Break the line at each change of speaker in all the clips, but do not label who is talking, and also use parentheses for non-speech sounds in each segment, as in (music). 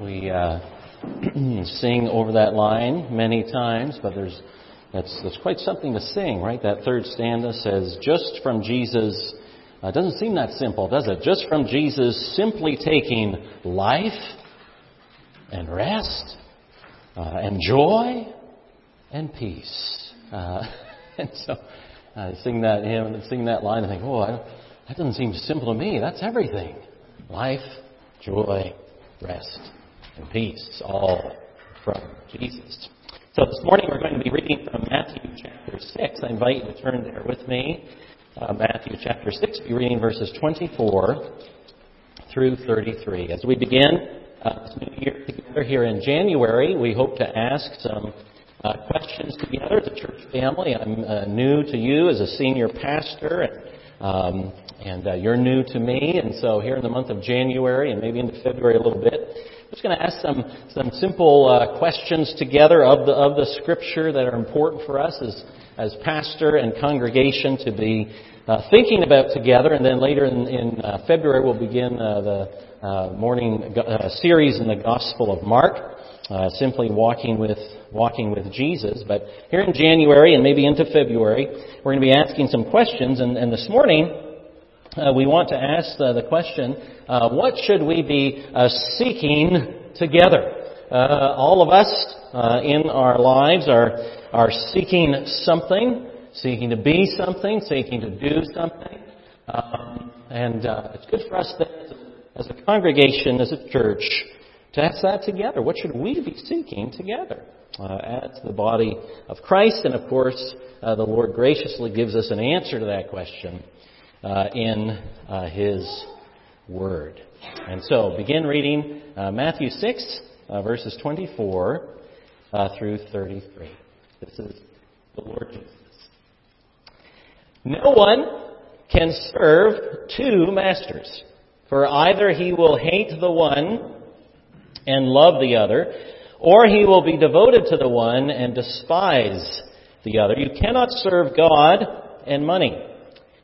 We uh, (clears throat) sing over that line many times, but there's that's, that's quite something to sing, right? That third stanza says, "Just from Jesus." Uh, doesn't seem that simple, does it? Just from Jesus, simply taking life and rest uh, and joy and peace. Uh, (laughs) and so I sing that hymn and sing that line and think, oh, that doesn't seem simple to me. That's everything. Life, joy, rest, and peace, all from Jesus. So this morning we're going to be reading from Matthew chapter 6. I invite you to turn there with me. Uh, Matthew chapter 6, be reading verses 24 through 33. As we begin uh, this new year together here in January, we hope to ask some uh, questions together as a church family. I'm uh, new to you as a senior pastor, and, um, and uh, you're new to me. And so here in the month of January and maybe into February a little bit, I'm just going to ask some some simple uh, questions together of the of the Scripture that are important for us as as pastor and congregation to be uh, thinking about together. And then later in, in uh, February, we'll begin uh, the uh, morning uh, series in the Gospel of Mark, simply walking with walking with Jesus. But here in January and maybe into February, we're going to be asking some questions. And, and this morning, uh, we want to ask uh, the question, uh, what should we be seeking together? all of us in our lives are, are seeking something, seeking to be something, seeking to do something. Um, and it's good for us as a congregation, as a church, to ask that together. What should we be seeking together? Uh, as the body of Christ, and of course, uh, the Lord graciously gives us an answer to that question uh, in uh, His Word. And so, begin reading uh, Matthew 6, uh, verses 24 through 33. This is the Lord Jesus. No one can serve two masters, for either he will hate the one and love the other, or he will be devoted to the one and despise the other. You cannot serve God and money.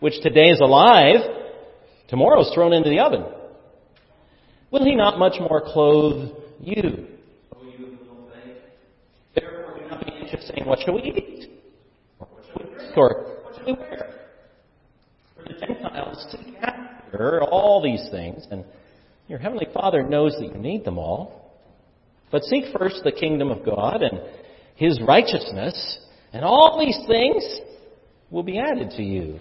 which today is alive, tomorrow is thrown into the oven. Will he not much more clothe you? Therefore do not be anxious saying, What shall we eat? Or what shall we drink? Or what shall we wear? For the Gentiles seek after all these things, and your heavenly Father knows that you need them all. But seek first the kingdom of God and his righteousness, and all these things will be added to you.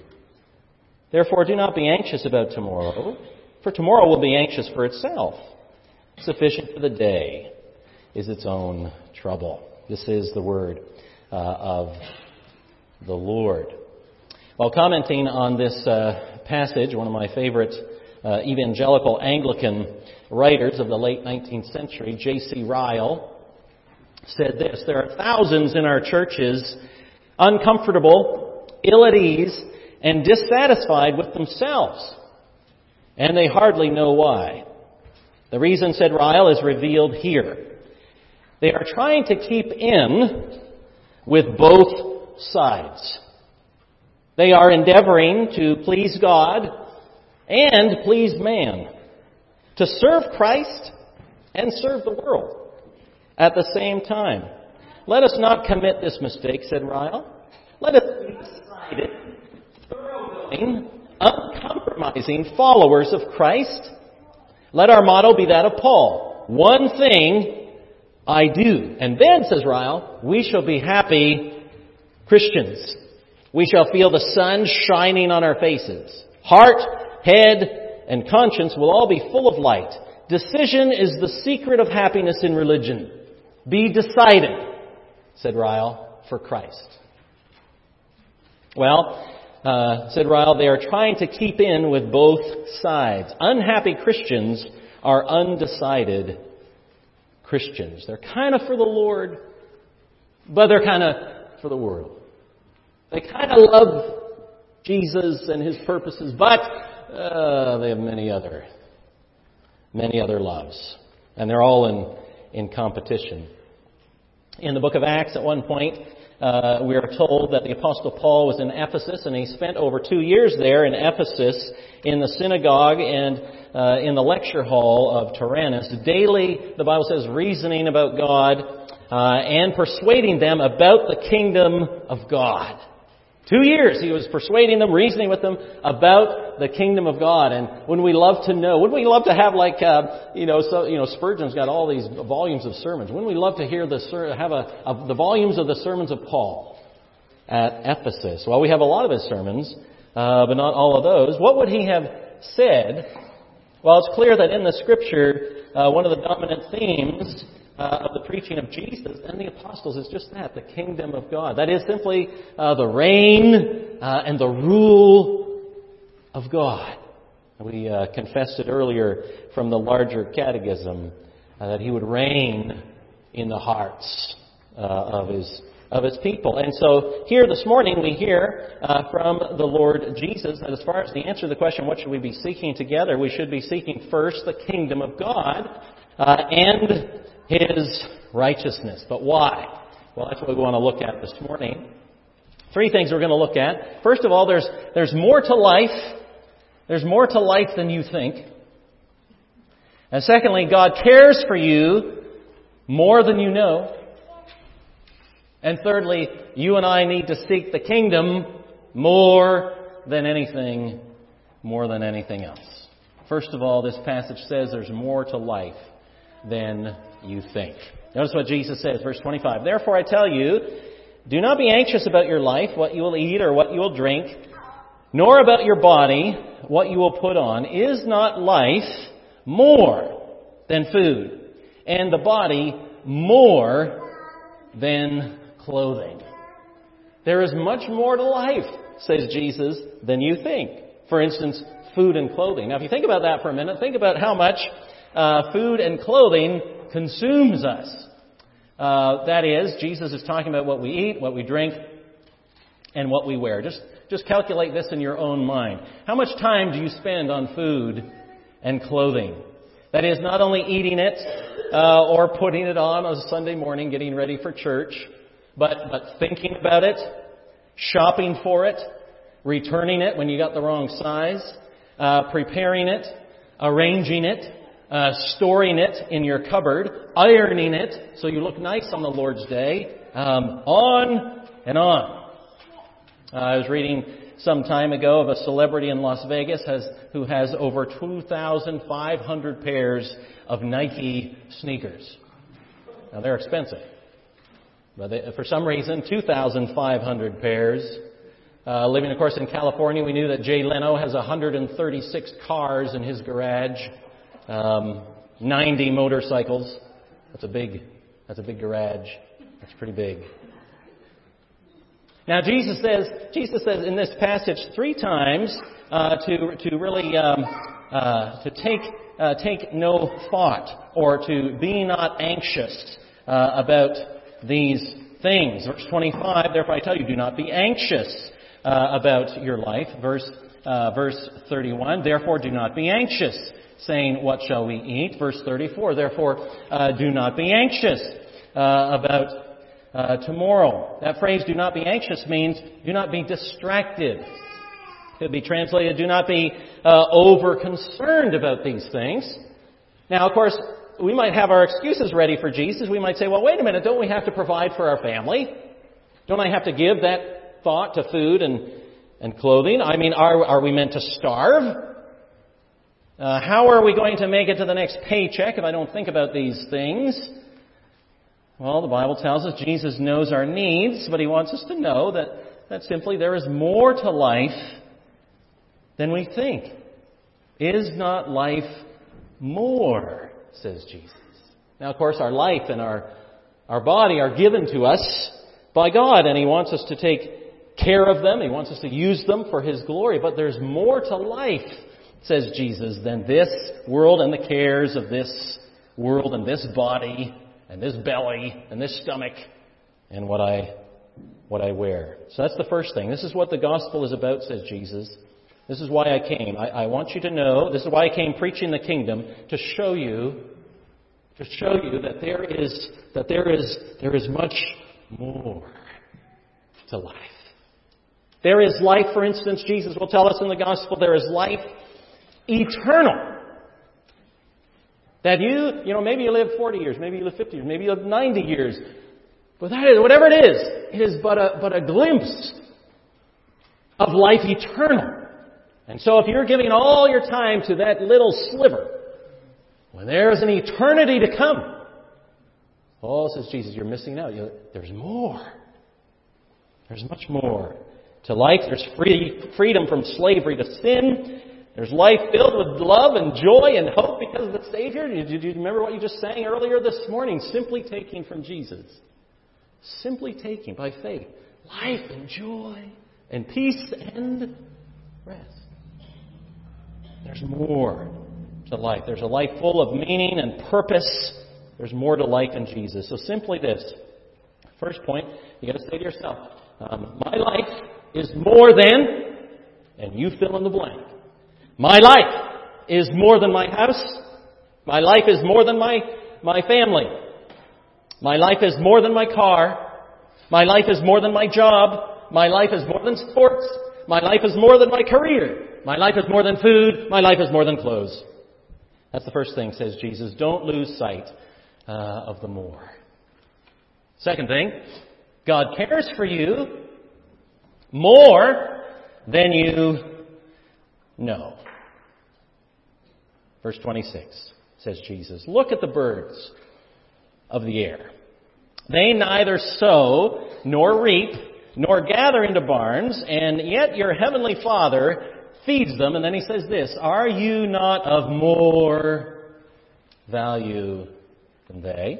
Therefore, do not be anxious about tomorrow, for tomorrow will be anxious for itself. Sufficient for the day is its own trouble. This is the word uh, of the Lord. While commenting on this uh, passage, one of my favorite uh, evangelical Anglican writers of the late 19th century, J.C. Ryle, said this There are thousands in our churches uncomfortable, ill at ease, and dissatisfied with themselves. And they hardly know why. The reason, said Ryle, is revealed here. They are trying to keep in with both sides. They are endeavoring to please God and please man, to serve Christ and serve the world at the same time. Let us not commit this mistake, said Ryle. Let us be decided uncompromising followers of Christ. Let our motto be that of Paul. One thing I do. And then, says Ryle, we shall be happy Christians. We shall feel the sun shining on our faces. Heart, head, and conscience will all be full of light. Decision is the secret of happiness in religion. Be decided, said Ryle, for Christ. Well, uh, said Ryle, they are trying to keep in with both sides. Unhappy Christians are undecided Christians. They're kind of for the Lord, but they're kind of for the world. They kind of love Jesus and His purposes, but uh, they have many other, many other loves, and they're all in in competition. In the book of Acts, at one point, uh, we are told that the Apostle Paul was in Ephesus, and he spent over two years there in Ephesus in the synagogue and uh, in the lecture hall of Tyrannus, daily, the Bible says, reasoning about God uh, and persuading them about the kingdom of God. Two years he was persuading them, reasoning with them about the kingdom of God. And when we love to know, wouldn't we love to have like, uh, you know, so, you know, Spurgeon's got all these volumes of sermons. Wouldn't we love to hear the, have a, a, the volumes of the sermons of Paul at Ephesus? Well, we have a lot of his sermons, uh, but not all of those. What would he have said? Well, it's clear that in the scripture, uh, one of the dominant themes uh, of the preaching of Jesus and the apostles is just that, the kingdom of God. That is simply uh, the reign uh, and the rule of God. We uh, confessed it earlier from the larger catechism uh, that he would reign in the hearts uh, of his of his people. And so here this morning we hear uh, from the Lord Jesus that as far as the answer to the question, what should we be seeking together, we should be seeking first the kingdom of God uh, and his righteousness. But why? Well, that's what we want to look at this morning. Three things we're going to look at. First of all, there's, there's more to life. There's more to life than you think. And secondly, God cares for you more than you know. And thirdly, you and I need to seek the kingdom more than anything, more than anything else. First of all, this passage says there's more to life than you think. Notice what Jesus says, verse 25. Therefore I tell you, do not be anxious about your life, what you will eat or what you will drink, nor about your body, what you will put on. Is not life more than food, and the body more than clothing? There is much more to life, says Jesus, than you think. For instance, food and clothing. Now, if you think about that for a minute, think about how much uh, food and clothing consumes us. Uh, that is, Jesus is talking about what we eat, what we drink, and what we wear. Just, just calculate this in your own mind. How much time do you spend on food and clothing? That is, not only eating it uh, or putting it on on a Sunday morning, getting ready for church, but, but thinking about it, shopping for it, returning it when you got the wrong size, uh, preparing it, arranging it, uh, storing it in your cupboard, ironing it so you look nice on the Lord's day, um, on and on. Uh, I was reading some time ago of a celebrity in Las Vegas has, who has over 2,500 pairs of Nike sneakers. Now they're expensive, but they, for some reason, 2,500 pairs. Uh, living, of course, in California, we knew that Jay Leno has 136 cars in his garage um, 90 motorcycles. That's a big, that's a big garage. That's pretty big. Now Jesus says, Jesus says in this passage three times uh, to to really um, uh, to take uh, take no thought or to be not anxious uh, about these things. Verse 25. Therefore I tell you, do not be anxious uh, about your life. Verse uh, verse 31. Therefore do not be anxious saying, What shall we eat? Verse 34. Therefore, uh, do not be anxious uh, about uh, tomorrow. That phrase, do not be anxious, means do not be distracted. It could be translated, do not be uh, over concerned about these things. Now, of course, we might have our excuses ready for Jesus. We might say, well, wait a minute, don't we have to provide for our family? Don't I have to give that thought to food and, and clothing? I mean, are, are we meant to starve? Uh, how are we going to make it to the next paycheck if I don't think about these things? Well, the Bible tells us Jesus knows our needs, but he wants us to know that, that simply there is more to life than we think. Is not life more, says Jesus. Now, of course, our life and our, our body are given to us by God, and he wants us to take care of them. He wants us to use them for his glory. But there's more to life, says Jesus, than this world and the cares of this world and this body and this belly and this stomach and what I what I wear. So that's the first thing. This is what the gospel is about, says Jesus. This is why I came. I, I, want you to know, this is why I came preaching the kingdom, to show you, to show you that there is, that there is, there is much more to life. There is life, for instance, Jesus will tell us in the gospel, there is life eternal. That you, you know, maybe you live 40 years, maybe you live 50 years, maybe you live 90 years. But that is, whatever it is, it is but a, but a glimpse of life eternal. And so if you're giving all your time to that little sliver, when there's an eternity to come, oh, says Jesus, you're missing out. You're, there's more. There's much more to life. There's free, freedom from slavery to sin. There's life filled with love and joy and hope because of the Savior. Did you remember what you just sang earlier this morning? Simply taking from Jesus. Simply taking by faith life and joy and peace and rest. There's more to life. There's a life full of meaning and purpose. There's more to life in Jesus. So simply this. First point, you got to say to yourself, um, my life is more than, and you fill in the blank. My life is more than my house. My life is more than my, my family. My life is more than my car. My life is more than my job. My life is more than sports. My life is more than my career. My life is more than food. My life is more than clothes. That's the first thing, says Jesus. Don't lose sight uh, of the more. Second thing, God cares for you more than you know. Verse 26 says Jesus, Look at the birds of the air. They neither sow nor reap nor gather into barns, and yet your heavenly Father feeds them. And then he says this Are you not of more value than they?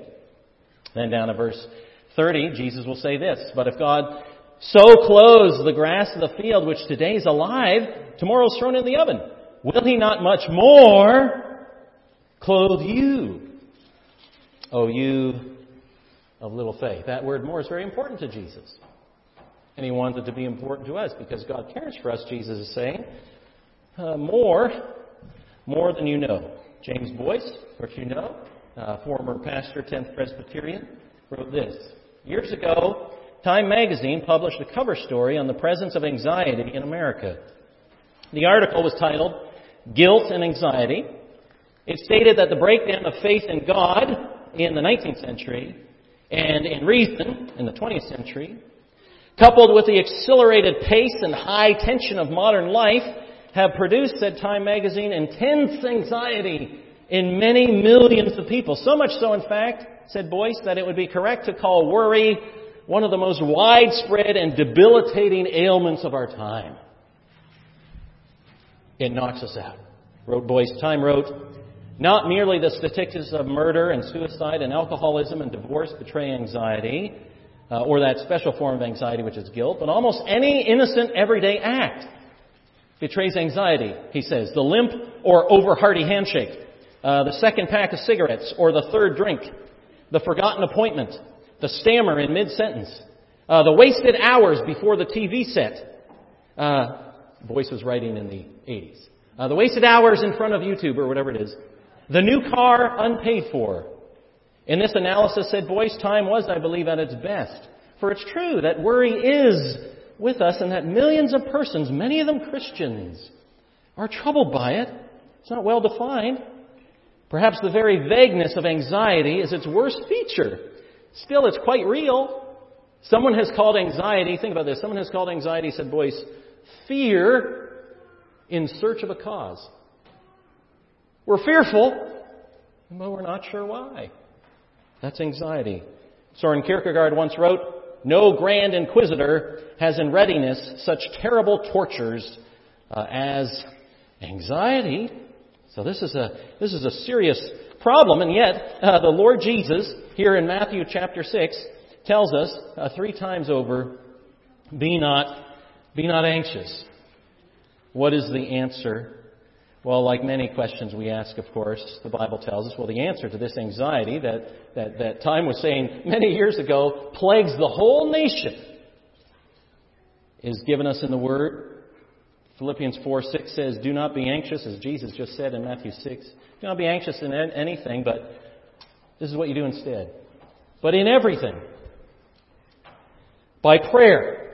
Then down to verse 30, Jesus will say this But if God so clothes the grass of the field, which today is alive, tomorrow is thrown in the oven. Will he not much more clothe you? O you of little faith. That word more is very important to Jesus. And he wants it to be important to us because God cares for us, Jesus is saying. Uh, more, more than you know. James Boice, which you know, uh, former pastor, 10th Presbyterian, wrote this. Years ago, Time magazine published a cover story on the presence of anxiety in America. The article was titled Guilt and Anxiety. It stated that the breakdown of faith in God in the 19th century and in reason in the 20th century, coupled with the accelerated pace and high tension of modern life, have produced, said Time magazine, intense anxiety in many millions of people. So much so, in fact, said Boice, that it would be correct to call worry one of the most widespread and debilitating ailments of our time. It knocks us out. Wrote Boice Time wrote, not merely the statistics of murder and suicide and alcoholism and divorce betray anxiety, uh, or that special form of anxiety which is guilt, but almost any innocent everyday act betrays anxiety, he says. The limp or over hearty handshake, uh, the second pack of cigarettes or the third drink, the forgotten appointment, the stammer in mid sentence, uh, the wasted hours before the TV set. Uh, Boice was writing in the 80s. Uh, the wasted hours in front of YouTube or whatever it is. The new car unpaid for. In this analysis, said Boice, time was, I believe, at its best. For it's true that worry is with us and that millions of persons, many of them Christians, are troubled by it. It's not well defined. Perhaps the very vagueness of anxiety is its worst feature. Still, it's quite real. Someone has called anxiety, think about this, someone has called anxiety, said Boice, fear in search of a cause. We're fearful, but we're not sure why. That's anxiety. Soren Kierkegaard once wrote, No grand inquisitor has in readiness such terrible tortures uh, as anxiety. So this is a, this is a serious problem, and yet uh, the Lord Jesus, here in Matthew chapter 6, tells us uh, three times over, be not, be not anxious. What is the answer? Well, like many questions we ask, of course, the Bible tells us, well, the answer to this anxiety that, that, that Time was saying many years ago plagues the whole nation is given us in the Word. Philippians 4 6 says, Do not be anxious, as Jesus just said in Matthew 6. Do not be anxious in anything, but this is what you do instead. But in everything, by prayer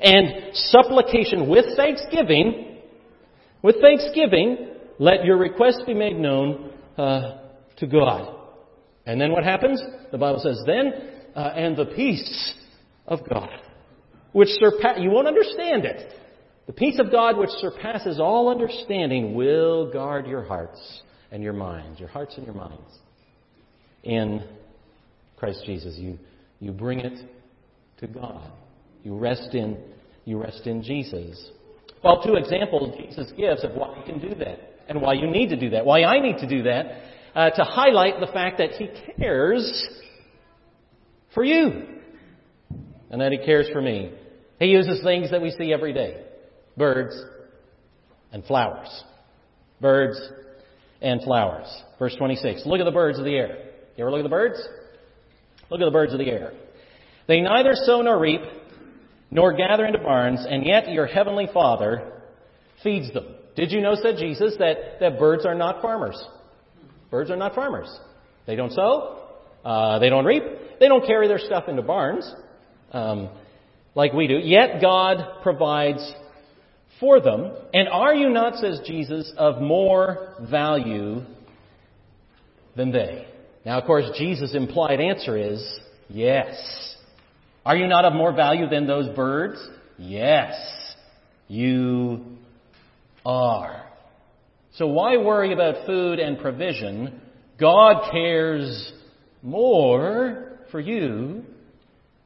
and supplication with thanksgiving, with thanksgiving, let your requests be made known uh, to God. And then what happens? The Bible says, then, uh, and the peace of God, which surpass, you won't understand it. The peace of God, which surpasses all understanding, will guard your hearts and your minds, your hearts and your minds. In Christ Jesus, you, you bring it to God. You rest in, you rest in Jesus. Well, two examples Jesus gives of why you can do that and why you need to do that, why I need to do that, uh, to highlight the fact that He cares for you and that He cares for me. He uses things that we see every day birds and flowers. Birds and flowers. Verse 26. Look at the birds of the air. You ever look at the birds? Look at the birds of the air. They neither sow nor reap, nor gather into barns, and yet your heavenly Father feeds them. Did you know, said Jesus, that, that birds are not farmers? Birds are not farmers. They don't sow, uh, they don't reap, they don't carry their stuff into barns um, like we do. Yet God provides for them. And are you not, says Jesus, of more value than they? Now, of course, Jesus' implied answer is yes. Are you not of more value than those birds? Yes, you are. So why worry about food and provision? God cares more for you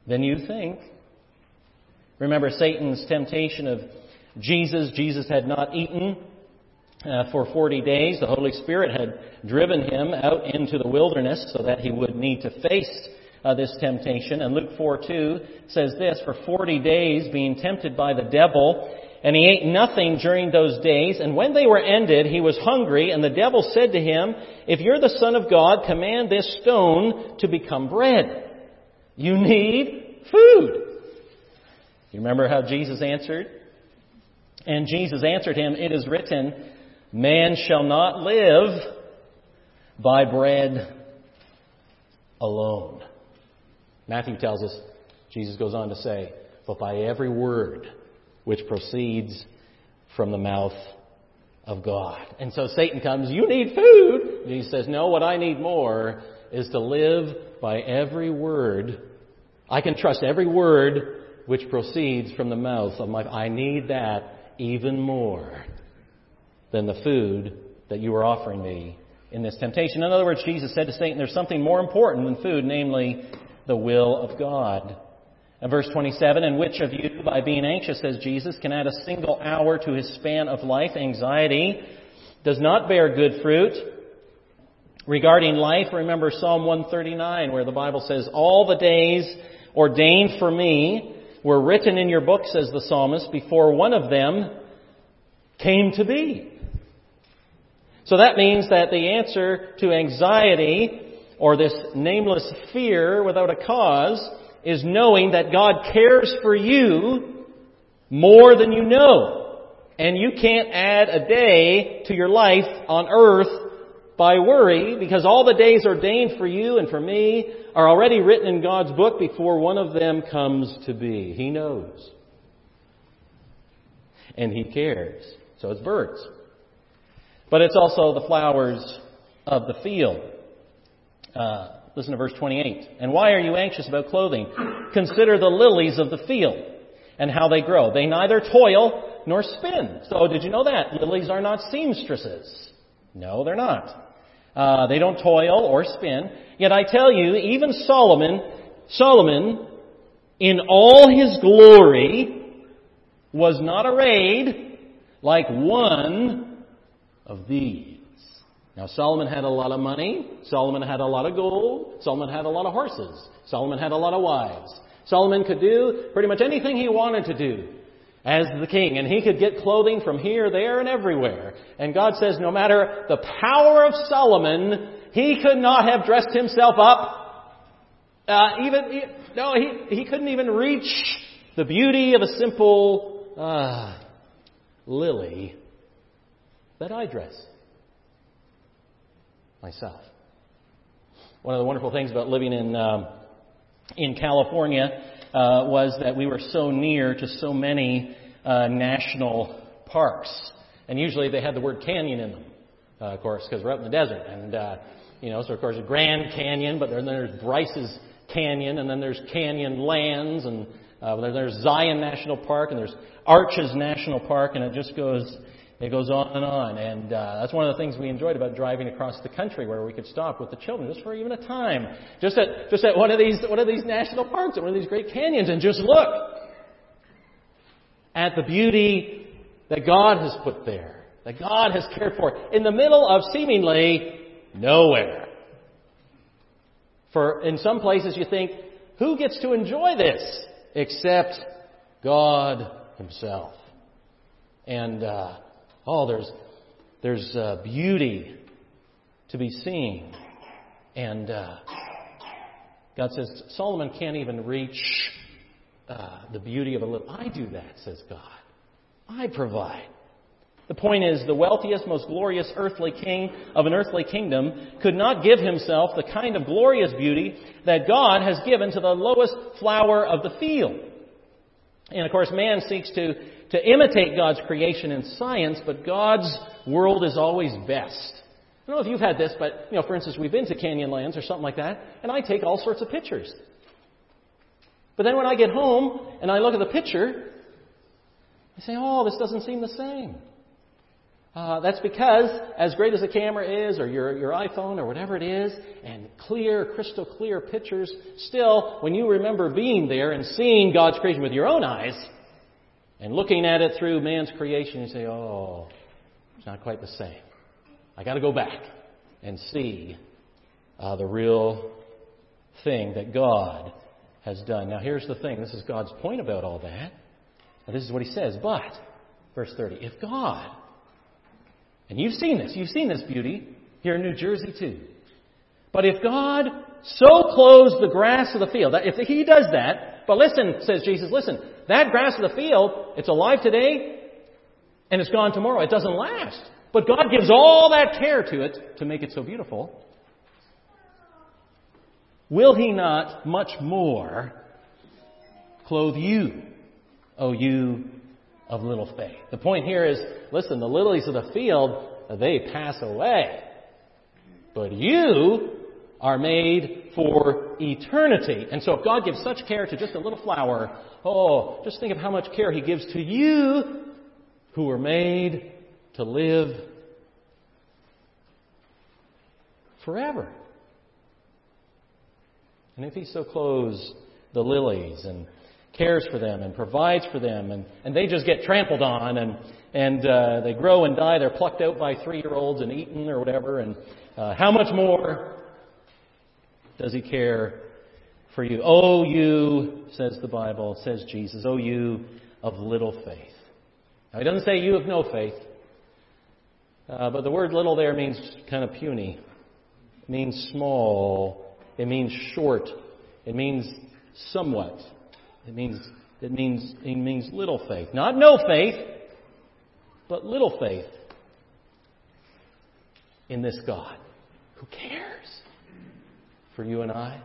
than you think. Remember Satan's temptation of Jesus. Jesus had not eaten uh, for 40 days. The Holy Spirit had driven him out into the wilderness so that he would need to face uh, this temptation. And Luke 4 2 says this For 40 days being tempted by the devil, and he ate nothing during those days. And when they were ended, he was hungry, and the devil said to him, If you're the Son of God, command this stone to become bread. You need food. You remember how Jesus answered? And Jesus answered him, It is written, Man shall not live by bread alone. Matthew tells us, Jesus goes on to say, but by every word which proceeds from the mouth of God. And so Satan comes, You need food. Jesus says, No, what I need more is to live by every word. I can trust every word which proceeds from the mouth of my. I need that even more than the food that you are offering me in this temptation. In other words, Jesus said to Satan, There's something more important than food, namely the will of God. And verse 27, and which of you, by being anxious, says Jesus, can add a single hour to his span of life? Anxiety does not bear good fruit. Regarding life, remember Psalm 139, where the Bible says, All the days ordained for me were written in your book, says the psalmist, before one of them came to be. So that means that the answer to anxiety or this nameless fear without a cause is knowing that God cares for you more than you know. And you can't add a day to your life on earth by worry because all the days ordained for you and for me are already written in God's book before one of them comes to be. He knows. And He cares. So it's birds. But it's also the flowers of the field. Uh, listen to verse 28. And why are you anxious about clothing? Consider the lilies of the field and how they grow. They neither toil nor spin. So did you know that? Lilies are not seamstresses. No, they're not. Uh, they don't toil or spin. Yet I tell you, even Solomon, Solomon, in all his glory, was not arrayed like one of these. Now, Solomon had a lot of money. Solomon had a lot of gold. Solomon had a lot of horses. Solomon had a lot of wives. Solomon could do pretty much anything he wanted to do as the king. And he could get clothing from here, there, and everywhere. And God says no matter the power of Solomon, he could not have dressed himself up. Uh, even, no, he, he couldn't even reach the beauty of a simple uh, lily that I dress myself. One of the wonderful things about living in um, in California uh, was that we were so near to so many uh, national parks, and usually they had the word canyon in them, uh, of course, because we're out in the desert, and uh, you know, so of course, Grand Canyon, but then there's Bryce's Canyon, and then there's Canyonlands, and uh, there's Zion National Park, and there's Arches National Park, and it just goes it goes on and on. And uh, that's one of the things we enjoyed about driving across the country where we could stop with the children just for even a time. Just at, just at one of these, one of these national parks, at one of these great canyons and just look at the beauty that God has put there, that God has cared for in the middle of seemingly nowhere. For in some places you think, who gets to enjoy this except God Himself? And uh, Oh, there's, there's uh, beauty to be seen. And uh, God says, Solomon can't even reach uh, the beauty of a little. I do that, says God. I provide. The point is, the wealthiest, most glorious earthly king of an earthly kingdom could not give himself the kind of glorious beauty that God has given to the lowest flower of the field. And of course, man seeks to to imitate God's creation in science, but God's world is always best. I don't know if you've had this, but, you know, for instance, we've been to Canyonlands or something like that, and I take all sorts of pictures. But then when I get home and I look at the picture, I say, oh, this doesn't seem the same. Uh, that's because, as great as the camera is, or your, your iPhone, or whatever it is, and clear, crystal clear pictures, still, when you remember being there and seeing God's creation with your own eyes, and looking at it through man's creation, you say, oh, it's not quite the same. I got to go back and see uh, the real thing that God has done. Now, here's the thing. This is God's point about all that. Now, this is what he says. But, verse 30, if God, and you've seen this, you've seen this beauty here in New Jersey too. But if God so clothes the grass of the field, if He does that, but listen, says Jesus, listen, that grass of the field, it's alive today and it's gone tomorrow. It doesn't last. But God gives all that care to it to make it so beautiful. Will He not much more clothe you, O you of little faith? The point here is listen, the lilies of the field, they pass away. But you are made for eternity. And so if God gives such care to just a little flower, oh, just think of how much care He gives to you who were made to live forever. And if He so clothes the lilies and cares for them and provides for them, and, and they just get trampled on and, and uh, they grow and die, they're plucked out by three year olds and eaten or whatever, and uh, how much more does he care for you? Oh, you, says the Bible, says Jesus, oh, you of little faith. Now, he doesn't say you of no faith, uh, but the word little there means kind of puny. It means small. It means short. It means somewhat. It means it means it means little faith. Not no faith, but little faith in this God who cares for you and I.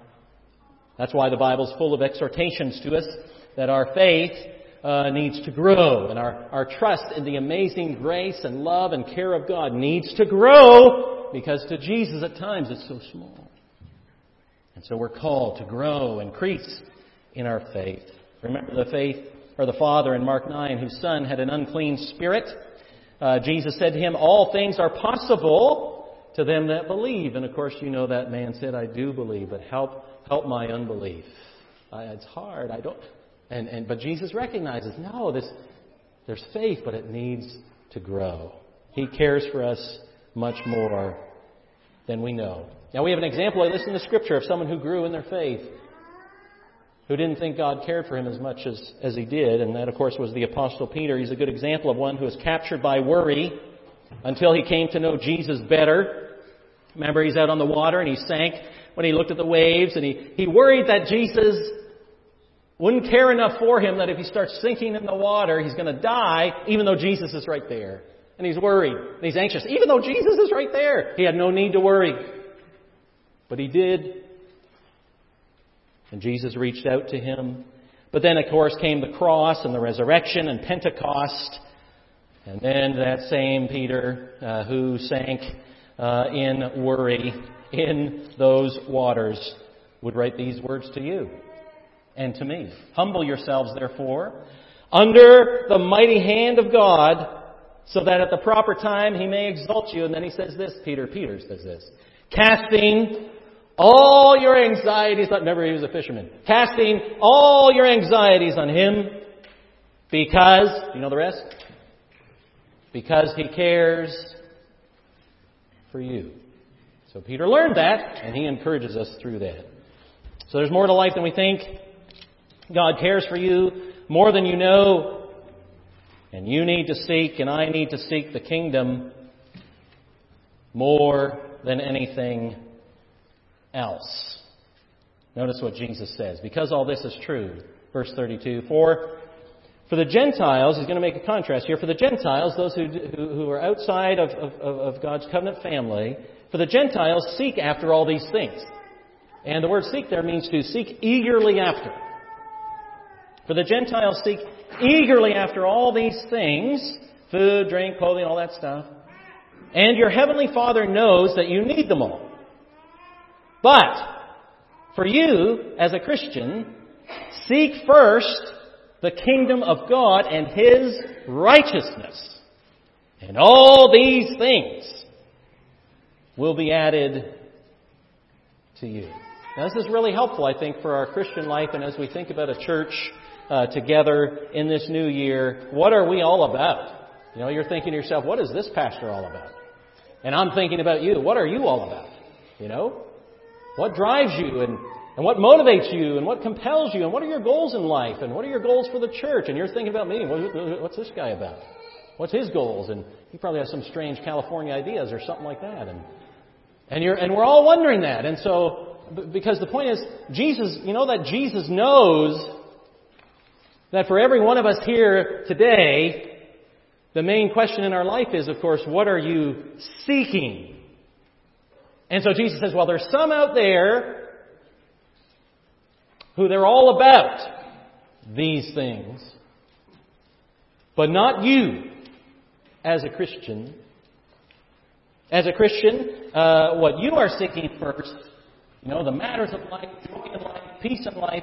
That's why the Bible's full of exhortations to us that our faith uh, needs to grow and our, our trust in the amazing grace and love and care of God needs to grow because to Jesus at times it's so small. And so we're called to grow, increase in our faith. Remember the faith or the father in Mark 9 whose son had an unclean spirit. Uh, Jesus said to him, All things are possible to them that believe. And of course, you know that man said, I do believe, but help, help my unbelief. I, it's hard. I don't. And, and, but Jesus recognizes, no, this, there's faith, but it needs to grow. He cares for us much more than we know. Now we have an example, I this in the Scripture, of someone who grew in their faith, who didn't think God cared for him as much as, as he did, and that, of course, was the Apostle Peter. He's a good example of one who was captured by worry until he came to know Jesus better. Remember, he's out on the water and he sank when he looked at the waves, and he, he worried that Jesus wouldn't care enough for him that if he starts sinking in the water, he's going to die, even though Jesus is right there. And he's worried. And he's anxious. Even though Jesus is right there, he had no need to worry. But he did. And Jesus reached out to him. But then, of course, came the cross and the resurrection and Pentecost. And then that same Peter uh, who sank uh, in worry in those waters would write these words to you and to me. Humble yourselves, therefore, under the mighty hand of God, so that at the proper time he may exalt you. And then he says this, Peter, Peter says this, casting all your anxieties, remember he was a fisherman, casting all your anxieties on him because, you know the rest? Because he cares for you. So Peter learned that, and he encourages us through that. So there's more to life than we think. God cares for you more than you know. And you need to seek, and I need to seek the kingdom more than anything else. Notice what Jesus says. Because all this is true, verse 32, for for the Gentiles, he's going to make a contrast here. For the Gentiles, those who, who, who are outside of, of, of God's covenant family, for the Gentiles seek after all these things. And the word seek there means to seek eagerly after. For the Gentiles seek eagerly after all these things food, drink, clothing, all that stuff. And your heavenly Father knows that you need them all. But for you, as a Christian, seek first the kingdom of God and His righteousness. And all these things will be added to you. Now, this is really helpful, I think, for our Christian life and as we think about a church uh, together in this new year. What are we all about? You know, you're thinking to yourself, what is this pastor all about? And I'm thinking about you. What are you all about? You know? What drives you and, and what motivates you and what compels you and what are your goals in life and what are your goals for the church? And you're thinking about me. What's this guy about? What's his goals? And he probably has some strange California ideas or something like that. And, and, you're, and we're all wondering that. And so, because the point is, Jesus, you know that Jesus knows that for every one of us here today, the main question in our life is, of course, what are you seeking? And so Jesus says, well, there's some out there who they're all about these things, but not you as a Christian. As a Christian, uh, what you are seeking first, you know, the matters of life, joy in life, peace in life,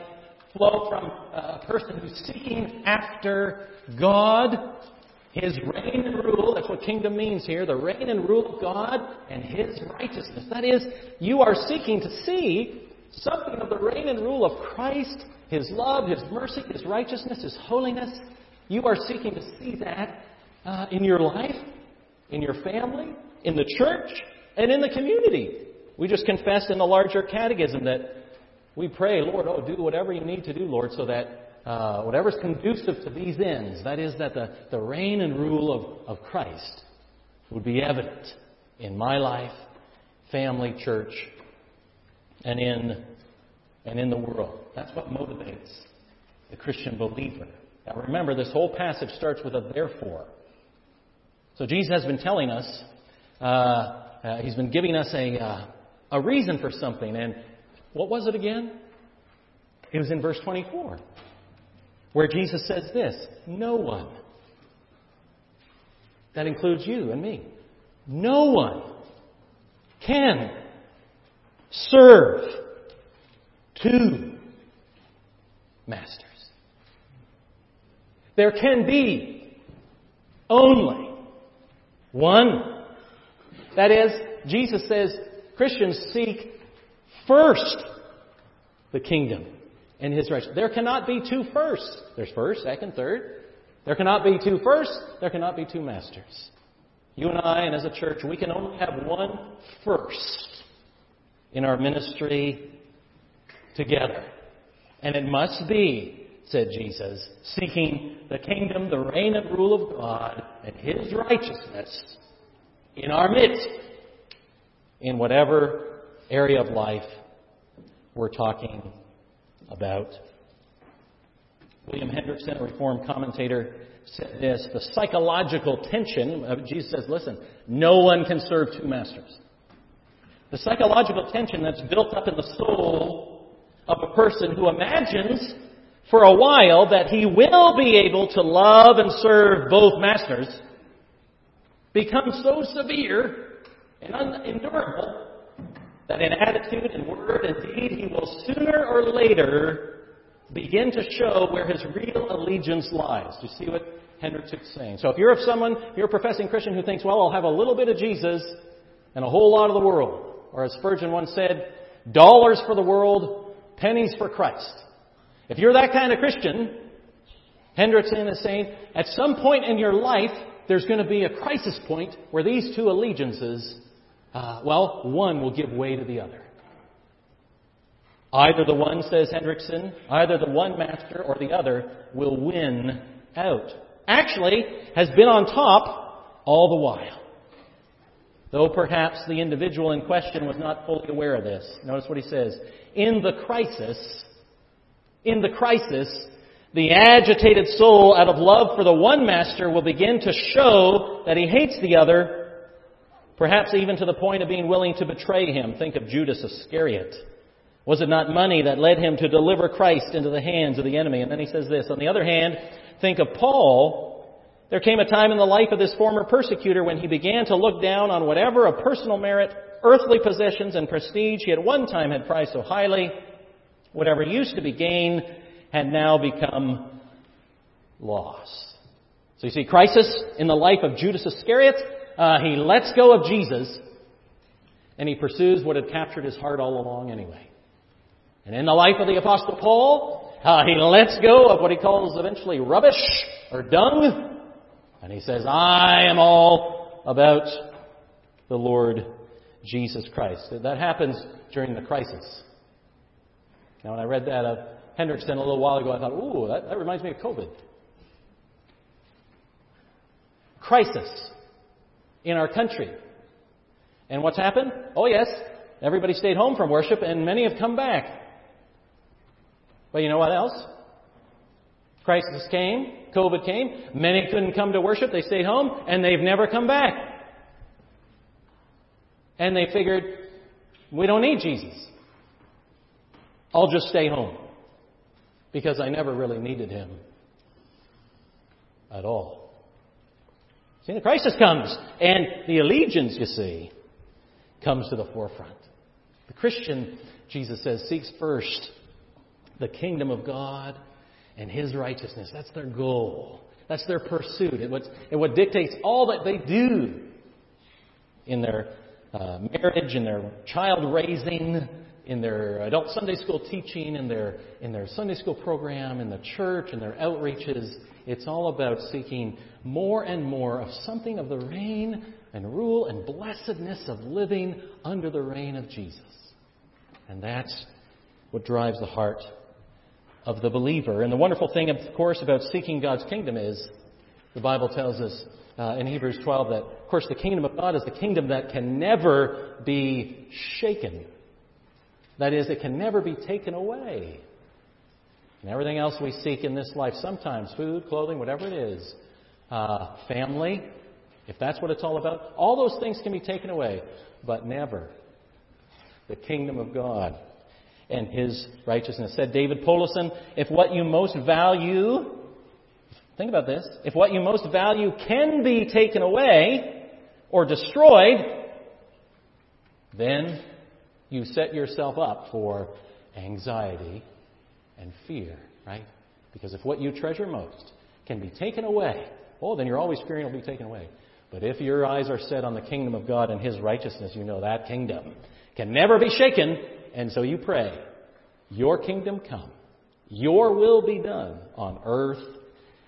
flow from a person who's seeking after God, His reign and rule. That's what kingdom means here. The reign and rule of God and His righteousness. That is, you are seeking to see something of the reign and rule of Christ, His love, His mercy, His righteousness, His holiness. You are seeking to see that uh, in your life, in your family, in the church, and in the community. We just confessed in the larger catechism that we pray, Lord, oh, do whatever you need to do, Lord, so that uh, whatever's conducive to these ends, that is, that the, the reign and rule of, of Christ would be evident in my life, family, church, and in, and in the world. That's what motivates the Christian believer. Now remember, this whole passage starts with a therefore. So Jesus has been telling us, uh, uh, he's been giving us a, uh, a reason for something, and what was it again? It was in verse 24, where Jesus says this No one, that includes you and me, no one can serve two masters. There can be only one. That is, Jesus says Christians seek first the kingdom and his righteousness. There cannot be two firsts. There's first, second, third. There cannot be two firsts. There cannot be two masters. You and I, and as a church, we can only have one first in our ministry together. And it must be, said Jesus, seeking the kingdom, the reign and rule of God, and His righteousness in our midst, in whatever area of life we're talking about. William Hendriksen, a Reformed commentator, said this the psychological tension of Jesus says, listen, no one can serve two masters. The psychological tension that's built up in the soul of a person who imagines for a while that he will be able to love and serve both masters becomes so severe and unendurable that in attitude and word and deed he will sooner or later begin to show where his real allegiance lies. Do you see what Hendricks saying? So if you're of someone, you're a professing Christian who thinks, well, I'll have a little bit of Jesus and a whole lot of the world. Or as Spurgeon once said, dollars for the world, pennies for Christ. If you're that kind of Christian, Hendriksen is saying, at some point in your life, there's going to be a crisis point where these two allegiances, uh, well, one will give way to the other. Either the one, says Hendriksen, either the one master or the other will win out. Actually, has been on top all the while. Though perhaps the individual in question was not fully aware of this. Notice what he says. In the crisis, in the crisis, the agitated soul, out of love for the one master, will begin to show that he hates the other, perhaps even to the point of being willing to betray him. Think of Judas Iscariot. Was it not money that led him to deliver Christ into the hands of the enemy? And then he says this. On the other hand, think of Paul. There came a time in the life of this former persecutor when he began to look down on whatever of personal merit, earthly possessions, and prestige he at one time had prized so highly. Whatever used to be gain had now become loss. So you see, crisis in the life of Judas Iscariot. Uh, he lets go of Jesus, and he pursues what had captured his heart all along anyway. And in the life of the Apostle Paul, uh, he lets go of what he calls eventually rubbish or dung, and he says, I am all about the Lord Jesus Christ. That happens during the crisis. Now, when I read that of Hendriksen a little while ago, I thought, ooh, that, that reminds me of COVID. Crisis in our country. And what's happened? Oh, yes, everybody stayed home from worship, and many have come back. But you know what else? Crisis came, COVID came, many couldn't come to worship, they stayed home, and they've never come back. And they figured, we don't need Jesus. I'll just stay home. Because I never really needed him at all. See, the crisis comes, and the allegiance, you see, comes to the forefront. The Christian, Jesus says, seeks first the kingdom of God and His righteousness. That's their goal. That's their pursuit. It what, it what dictates all that they do in their uh, marriage, in their child raising, in their adult Sunday school teaching, in their, in their Sunday school program, in the church, in their outreaches. It's all about seeking more and more of something of the reign and rule and blessedness of living under the reign of Jesus. And that's what drives the heart of the believer. And the wonderful thing, of course, about seeking God's kingdom is the Bible tells us uh, in Hebrews 12 that, of course, the kingdom of God is the kingdom that can never be shaken. That is, it can never be taken away. And everything else we seek in this life, sometimes food, clothing, whatever it is, uh, family, if that's what it's all about, all those things can be taken away, but never the kingdom of God and his righteousness. Said David Powlison, if what you most value, think about this, if what you most value can be taken away or destroyed, then you set yourself up for anxiety and fear, right? Because if what you treasure most can be taken away, oh, then you're always fearing it'll be taken away. But if your eyes are set on the kingdom of God and His righteousness, you know that kingdom can never be shaken and so you pray, Your kingdom come, Your will be done on earth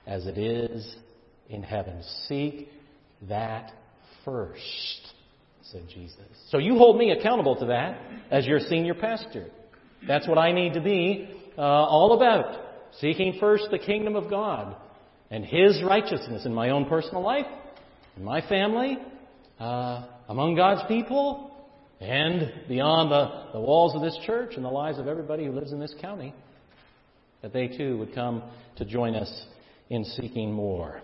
as it is in heaven. Seek that first, said Jesus. So you hold me accountable to that as your senior pastor. That's what I need to be uh, all about. Seeking first the kingdom of God and His righteousness in my own personal life, in my family, uh, among God's people, and beyond the, the walls of this church and the lives of everybody who lives in this county, that they too would come to join us in seeking more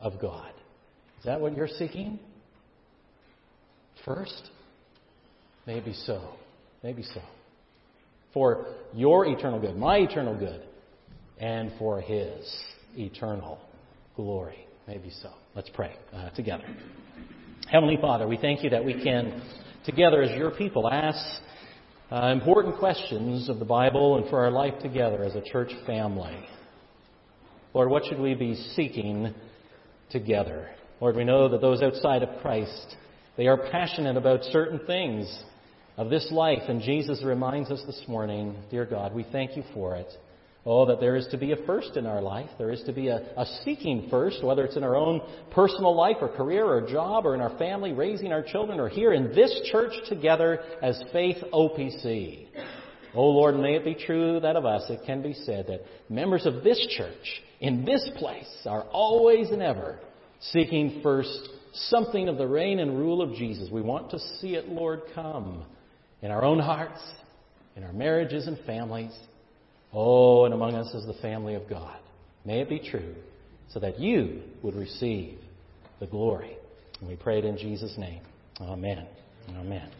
of God. Is that what you're seeking? First? Maybe so. Maybe so. For your eternal good, my eternal good, and for His eternal glory. Maybe so. Let's pray uh, together. Heavenly Father, we thank you that we can, together as your people, ask uh, important questions of the Bible and for our life together as a church family. Lord, what should we be seeking together? Lord, we know that those outside of Christ, they are passionate about certain things of this life, and Jesus reminds us this morning, dear God, we thank you for it. Oh, that there is to be a first in our life. There is to be a, a, seeking first, whether it's in our own personal life or career or job or in our family, raising our children, or here in this church together as Faith OPC. Oh Lord, may it be true that of us it can be said that members of this church in this place are always and ever seeking first something of the reign and rule of Jesus. We want to see it, Lord, come in our own hearts, in our marriages and families. Oh, and among us is the family of God. May it be true so that you would receive the glory. And we pray it in Jesus' name. Amen. Amen.